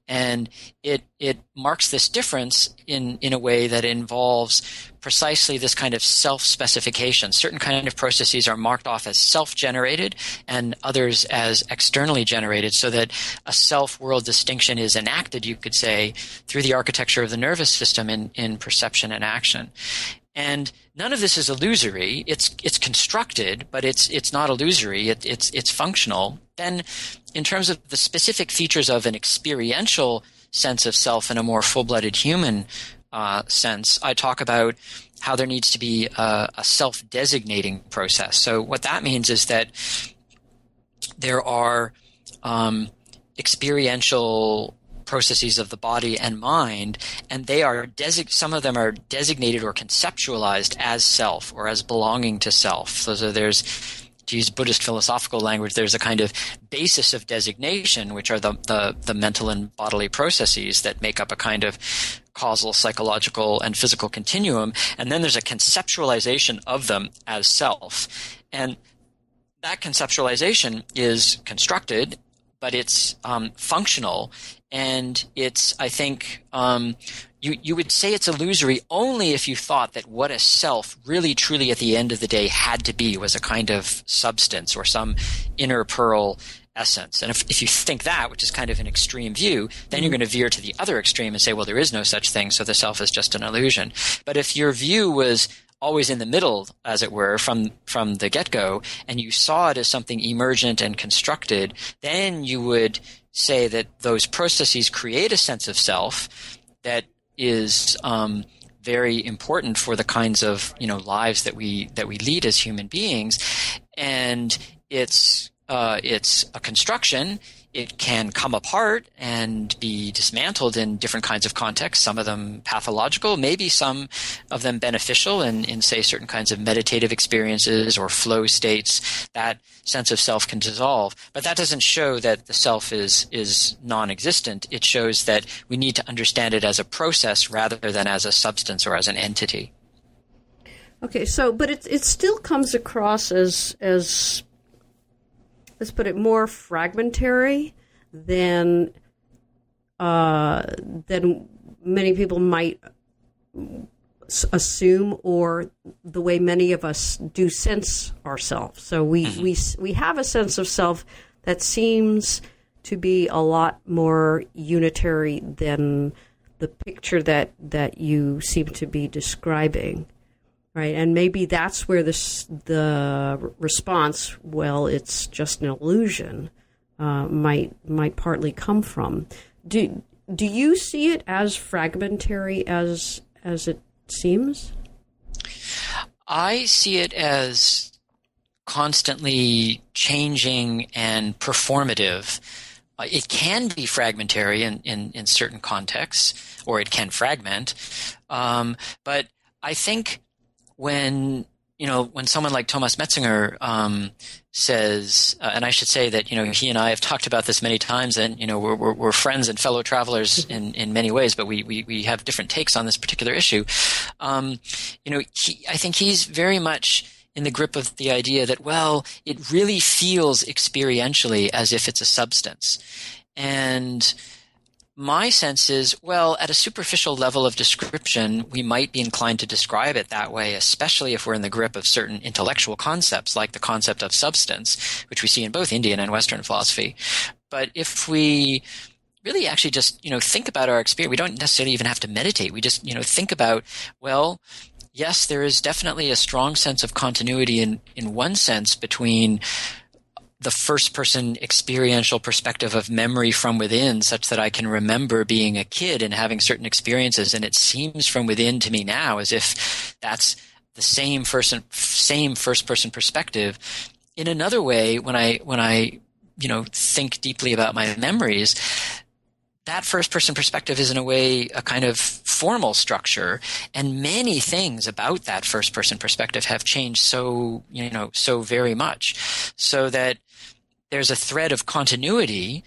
and it it marks this difference in in a way that involves precisely this kind of self specification. Certain kind of processes are marked off as self generated, and others as externally generated, so that a self world distinction is enacted. You could say through the architecture of the nervous system in in perception and action. And none of this is illusory. It's it's constructed, but it's it's not illusory. It, it's it's functional. Then, in terms of the specific features of an experiential sense of self in a more full-blooded human uh, sense, I talk about how there needs to be a, a self-designating process. So what that means is that there are um, experiential processes of the body and mind, and they are desi- some of them are designated or conceptualized as self or as belonging to self. So, so there's to use Buddhist philosophical language, there's a kind of basis of designation, which are the, the, the mental and bodily processes that make up a kind of causal, psychological, and physical continuum. And then there's a conceptualization of them as self. And that conceptualization is constructed, but it's um, functional and it's I think um, you you would say it's illusory only if you thought that what a self really truly at the end of the day had to be was a kind of substance or some inner pearl essence. And if, if you think that, which is kind of an extreme view, then you're mm-hmm. going to veer to the other extreme and say, well, there is no such thing, so the self is just an illusion. But if your view was always in the middle, as it were, from from the get go, and you saw it as something emergent and constructed, then you would say that those processes create a sense of self that is um, very important for the kinds of you know lives that we that we lead as human beings, and it's uh, it's a construction it can come apart and be dismantled in different kinds of contexts, some of them pathological, maybe some of them beneficial in, in say, certain kinds of meditative experiences or flow states. That sense of self can dissolve. But that doesn't show that the self is, is non existent. It shows that we need to understand it as a process rather than as a substance or as an entity. Okay, so but it it still comes across as as let's put it more fragmentary than uh, than many people might assume or the way many of us do sense ourselves. So we, mm-hmm. we, we have a sense of self that seems to be a lot more unitary than the picture that, that you seem to be describing. Right, and maybe that's where this the response. Well, it's just an illusion. Uh, might might partly come from. Do do you see it as fragmentary as as it seems? I see it as constantly changing and performative. Uh, it can be fragmentary in, in, in, certain contexts, or it can fragment. Um, but I think when you know, when someone like Thomas Metzinger um, says, uh, and I should say that you know he and I have talked about this many times, and you know we're, we're, we're friends and fellow travelers in, in many ways, but we, we, we have different takes on this particular issue. Um, you know, he, I think he's very much in the grip of the idea that well, it really feels experientially as if it's a substance, and my sense is, well, at a superficial level of description, we might be inclined to describe it that way, especially if we're in the grip of certain intellectual concepts, like the concept of substance, which we see in both Indian and Western philosophy. But if we really actually just, you know, think about our experience, we don't necessarily even have to meditate. We just, you know, think about, well, yes, there is definitely a strong sense of continuity in, in one sense between the first person experiential perspective of memory from within such that I can remember being a kid and having certain experiences and it seems from within to me now as if that's the same first same first person perspective. In another way when I when I you know think deeply about my memories that first person perspective is in a way a kind of formal structure and many things about that first person perspective have changed so you know so very much. So that there's a thread of continuity,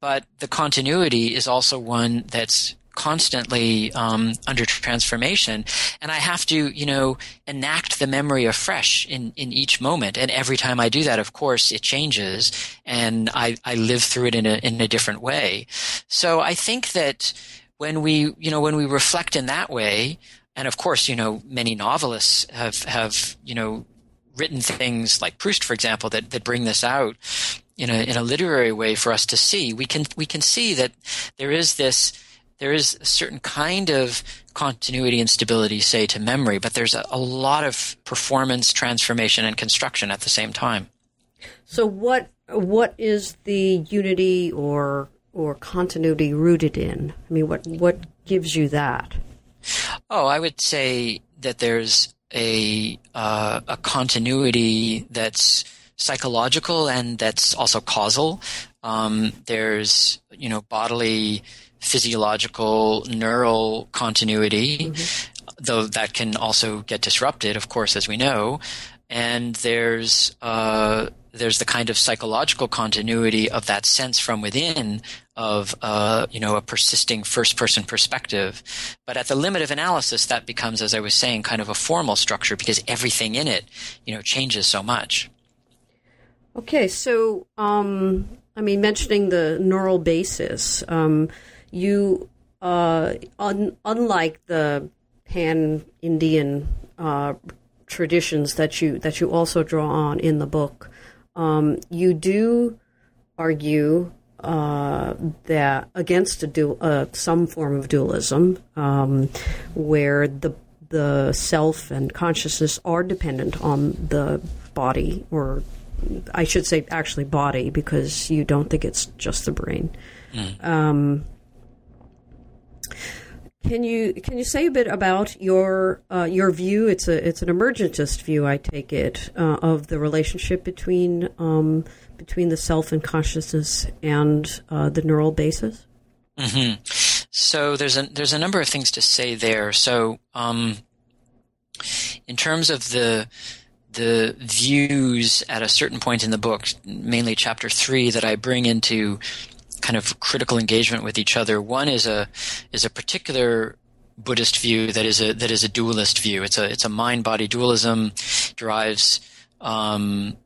but the continuity is also one that's constantly um, under transformation. And i have to you know enact the memory afresh in, in each moment. And every time i do that of course it changes. And i, I live through it in a, in a different way. So i think that when we you know when we reflect in that way and of course you know many novelists have have you know written things like Proust, for example, that, that bring this out in a in a literary way for us to see. We can we can see that there is this there is a certain kind of continuity and stability, say, to memory, but there's a, a lot of performance, transformation, and construction at the same time. So, what what is the unity or or continuity rooted in? I mean, what what gives you that? Oh, I would say that there's a uh, a continuity that's psychological and that's also causal. Um, there's you know bodily, physiological, neural continuity, mm-hmm. though that can also get disrupted, of course, as we know. And there's uh, there's the kind of psychological continuity of that sense from within of uh, you know a persisting first person perspective. But at the limit of analysis that becomes as i was saying kind of a formal structure because everything in it you know changes so much. Okay so um, i mean mentioning the neural basis um, you uh, un- unlike the pan indian uh, traditions that you that you also draw on in the book um, you do argue uh, that against a du- uh, some form of dualism, um, where the the self and consciousness are dependent on the body, or I should say, actually, body, because you don't think it's just the brain. Mm. Um, can you can you say a bit about your uh, your view? It's a it's an emergentist view, I take it, uh, of the relationship between um, between the self and consciousness and uh, the neural basis. Mm-hmm. So there's a there's a number of things to say there. So um, in terms of the the views at a certain point in the book, mainly chapter three, that I bring into kind of critical engagement with each other. One is a is a particular Buddhist view that is a that is a dualist view. It's a it's a mind body dualism derives um,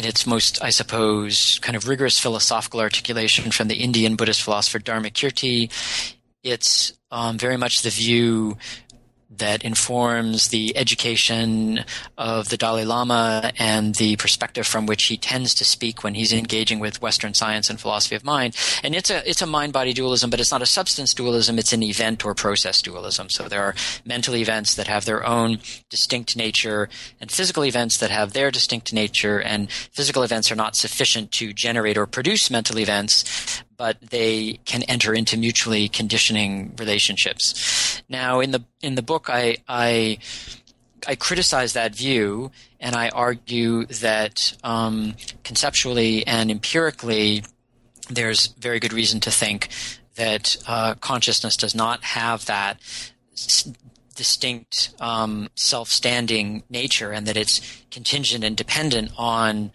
in its most, I suppose, kind of rigorous philosophical articulation from the Indian Buddhist philosopher Dharmakirti. it's um, very much the view that informs the education of the Dalai Lama and the perspective from which he tends to speak when he's engaging with Western science and philosophy of mind. And it's a it's a mind body dualism, but it's not a substance dualism. It's an event or process dualism. So there are mental events that have their own distinct nature, and physical events that have their distinct nature. And physical events are not sufficient to generate or produce mental events, but they can enter into mutually conditioning relationships. Now, in the in the book, I I, I criticize that view, and I argue that um, conceptually and empirically, there's very good reason to think that uh, consciousness does not have that s- distinct um, self-standing nature, and that it's contingent and dependent on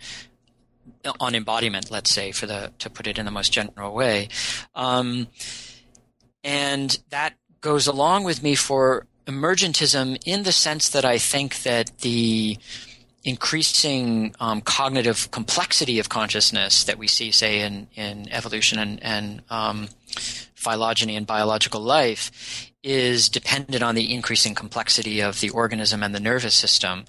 on embodiment, let's say, for the to put it in the most general way, um, and that goes along with me for emergentism in the sense that I think that the increasing um, cognitive complexity of consciousness that we see, say, in in evolution and and um, phylogeny and biological life, is dependent on the increasing complexity of the organism and the nervous system.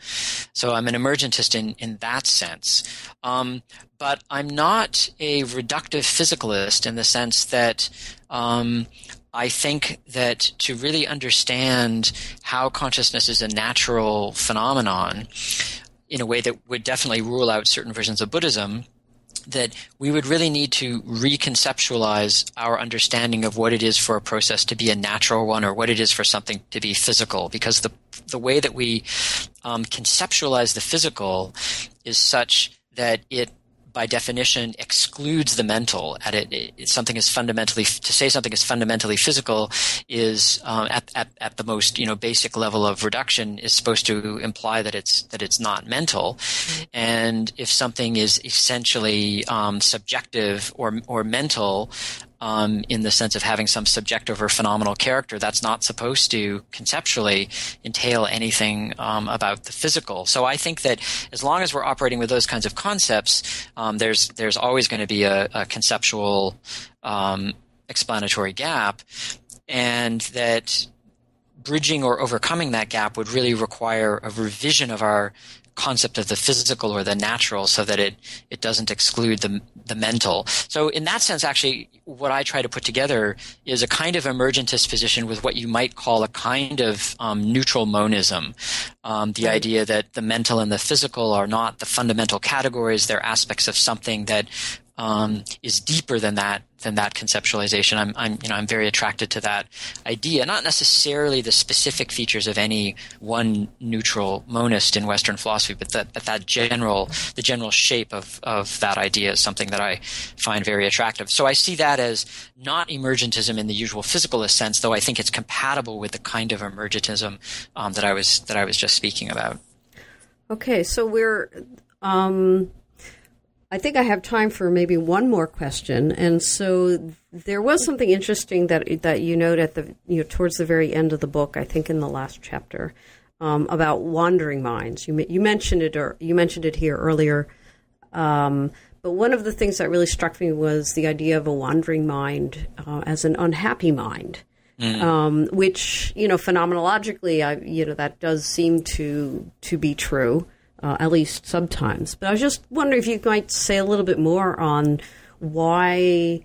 So I'm an emergentist in, in that sense. Um, but I'm not a reductive physicalist in the sense that um, I think that to really understand how consciousness is a natural phenomenon in a way that would definitely rule out certain versions of Buddhism, that we would really need to reconceptualize our understanding of what it is for a process to be a natural one or what it is for something to be physical. Because the the way that we um, conceptualize the physical is such that it by definition excludes the mental at it, it, something is fundamentally to say something is fundamentally physical is um, at, at, at the most you know basic level of reduction is supposed to imply that it's that it's not mental mm-hmm. and if something is essentially um, subjective or or mental um, in the sense of having some subjective or phenomenal character. That's not supposed to conceptually entail anything um, about the physical. So I think that as long as we're operating with those kinds of concepts, um, there's there's always going to be a, a conceptual um, explanatory gap, and that bridging or overcoming that gap would really require a revision of our concept of the physical or the natural so that it, it doesn't exclude the, the mental. So in that sense, actually, what I try to put together is a kind of emergentist position with what you might call a kind of um, neutral monism. Um, the idea that the mental and the physical are not the fundamental categories, they're aspects of something that um, is deeper than that than that conceptualization. I'm, I'm, you know, I'm very attracted to that idea. Not necessarily the specific features of any one neutral monist in Western philosophy, but that, but that general, the general shape of, of that idea is something that I find very attractive. So I see that as not emergentism in the usual physicalist sense, though I think it's compatible with the kind of emergentism um, that I was that I was just speaking about. Okay, so we're. Um I think I have time for maybe one more question. And so there was something interesting that that you note at the you know towards the very end of the book. I think in the last chapter um, about wandering minds. You you mentioned it or you mentioned it here earlier. Um, but one of the things that really struck me was the idea of a wandering mind uh, as an unhappy mind. Mm. Um, which you know phenomenologically, I you know that does seem to to be true uh, at least sometimes. But I was just wondering if you might say a little bit more on why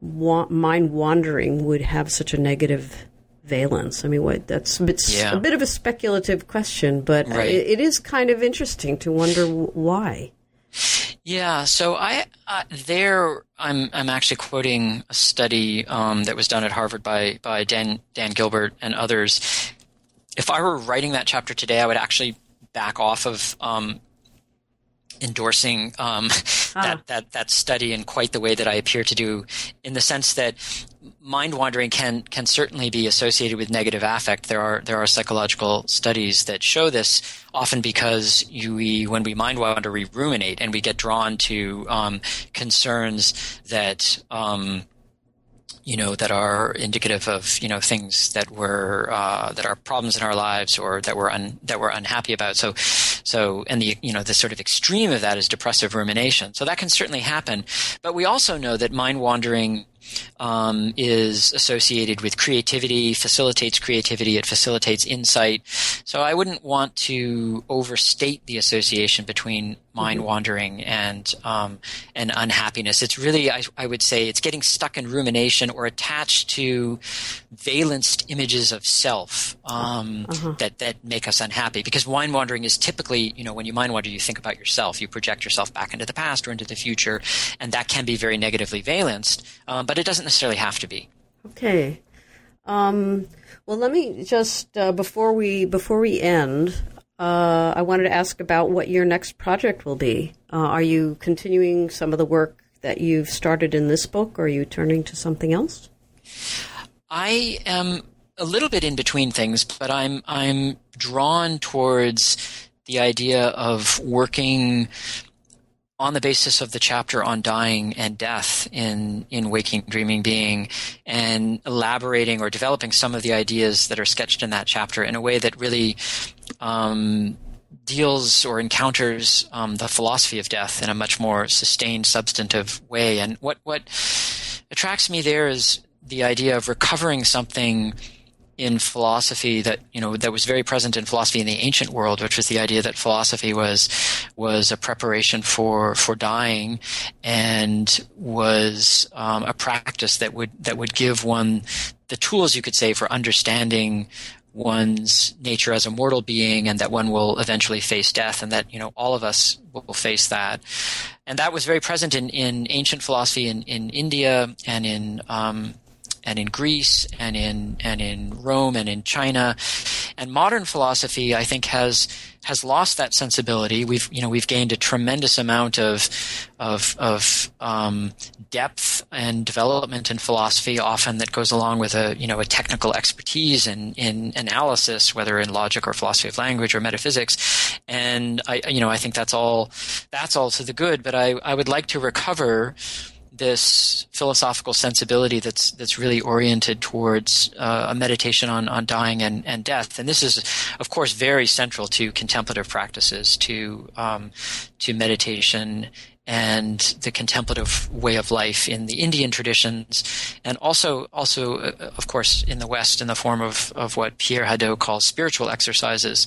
wa- mind wandering would have such a negative valence. I mean, what that's a bit, yeah. a bit of a speculative question, but right. it, it is kind of interesting to wonder why. Yeah, so I uh, there I'm I'm actually quoting a study um, that was done at Harvard by by Dan Dan Gilbert and others. If I were writing that chapter today, I would actually back off of um, endorsing um, that, that that study in quite the way that I appear to do, in the sense that mind wandering can can certainly be associated with negative affect. There are there are psychological studies that show this. Often because you, we when we mind wander, we ruminate and we get drawn to um, concerns that um, you know that are indicative of you know things that were uh, that are problems in our lives or that we're un, that we're unhappy about. So so and the you know the sort of extreme of that is depressive rumination. So that can certainly happen, but we also know that mind wandering um, is associated with creativity, facilitates creativity, it facilitates insight. So I wouldn't want to overstate the association between mind mm-hmm. wandering and um, and unhappiness. It's really, I, I, would say, it's getting stuck in rumination or attached to valenced images of self um, uh-huh. that that make us unhappy. Because mind wandering is typically, you know, when you mind wander, you think about yourself, you project yourself back into the past or into the future, and that can be very negatively valenced. Um, but it doesn't necessarily have to be. Okay. Um, well, let me just uh, before we before we end, uh, I wanted to ask about what your next project will be. Uh, are you continuing some of the work that you've started in this book, or are you turning to something else? I am a little bit in between things, but I'm I'm drawn towards the idea of working on the basis of the chapter on dying and death in, in Waking Dreaming Being and elaborating or developing some of the ideas that are sketched in that chapter in a way that really um, deals or encounters um, the philosophy of death in a much more sustained, substantive way. And what, what attracts me there is the idea of recovering something in philosophy that you know that was very present in philosophy in the ancient world, which was the idea that philosophy was was a preparation for for dying, and was um, a practice that would that would give one the tools you could say for understanding one's nature as a mortal being and that one will eventually face death and that you know all of us will face that. And that was very present in, in ancient philosophy in, in india and in um, and in Greece and in and in Rome and in China. And modern philosophy, I think, has has lost that sensibility. We've you know we've gained a tremendous amount of of of um, depth and development in philosophy, often that goes along with a you know a technical expertise in in analysis, whether in logic or philosophy of language or metaphysics. And I you know I think that's all that's all to the good. But I I would like to recover this philosophical sensibility that's that's really oriented towards uh, a meditation on, on dying and, and death. And this is, of course, very central to contemplative practices, to um, to meditation and the contemplative way of life in the Indian traditions, and also also uh, of course in the West in the form of of what Pierre Hadot calls spiritual exercises.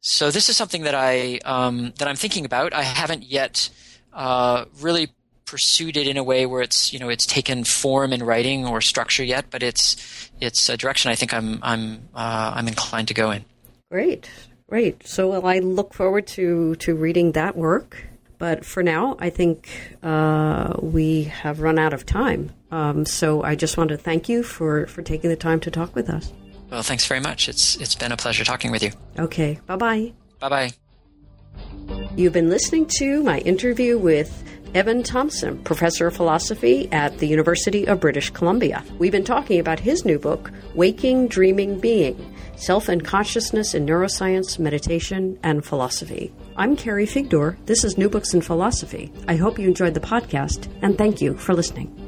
So this is something that I um, that I'm thinking about. I haven't yet uh, really pursued it in a way where it's you know it's taken form in writing or structure yet, but it's it's a direction I think I'm I'm uh, I'm inclined to go in. Great, great. So well, I look forward to to reading that work. But for now, I think uh, we have run out of time. Um, so I just want to thank you for, for taking the time to talk with us. Well, thanks very much. It's it's been a pleasure talking with you. Okay. Bye bye. Bye bye. You've been listening to my interview with Evan Thompson, professor of philosophy at the University of British Columbia. We've been talking about his new book, Waking Dreaming Being Self and Consciousness in Neuroscience, Meditation, and Philosophy. I'm Carrie Figdor. This is New Books in Philosophy. I hope you enjoyed the podcast, and thank you for listening.